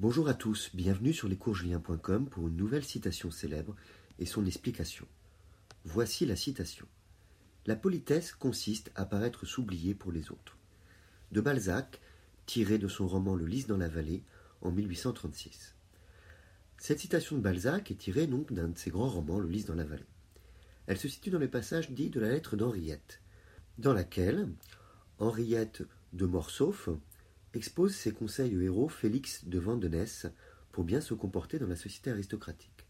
Bonjour à tous, bienvenue sur lescoursjulien.com pour une nouvelle citation célèbre et son explication. Voici la citation. La politesse consiste à paraître s'oublier pour les autres. De Balzac, tiré de son roman Le lys dans la vallée en 1836. Cette citation de Balzac est tirée donc d'un de ses grands romans, Le lys dans la vallée. Elle se situe dans le passage dit de la lettre d'Henriette, dans laquelle Henriette de Morsauf expose ses conseils au héros Félix de Vandenesse pour bien se comporter dans la société aristocratique.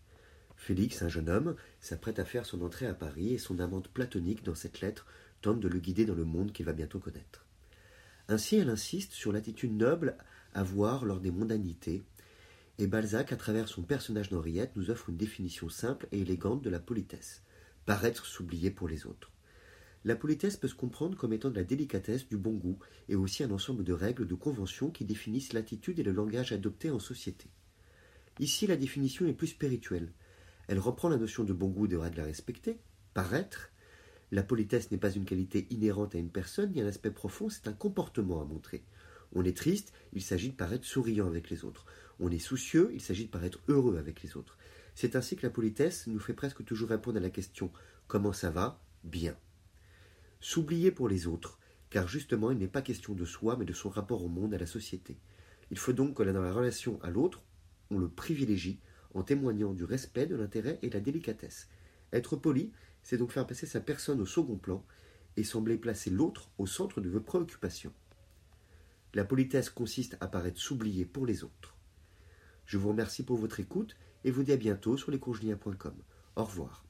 Félix, un jeune homme, s'apprête à faire son entrée à Paris et son amante platonique dans cette lettre tente de le guider dans le monde qu'il va bientôt connaître. Ainsi, elle insiste sur l'attitude noble à voir lors des mondanités, et Balzac, à travers son personnage d'Henriette, nous offre une définition simple et élégante de la politesse paraître s'oublier pour les autres. La politesse peut se comprendre comme étant de la délicatesse, du bon goût, et aussi un ensemble de règles, de conventions qui définissent l'attitude et le langage adoptés en société. Ici, la définition est plus spirituelle. Elle reprend la notion de bon goût et de règles à respecter, paraître. La politesse n'est pas une qualité inhérente à une personne ni un aspect profond, c'est un comportement à montrer. On est triste, il s'agit de paraître souriant avec les autres. On est soucieux, il s'agit de paraître heureux avec les autres. C'est ainsi que la politesse nous fait presque toujours répondre à la question Comment ça va? Bien s'oublier pour les autres, car justement il n'est pas question de soi, mais de son rapport au monde, à la société. Il faut donc que dans la relation à l'autre, on le privilégie en témoignant du respect, de l'intérêt et de la délicatesse. Être poli, c'est donc faire passer sa personne au second plan et sembler placer l'autre au centre de vos préoccupations. La politesse consiste à paraître s'oublier pour les autres. Je vous remercie pour votre écoute et vous dis à bientôt sur lescourgeliens.com. Au revoir.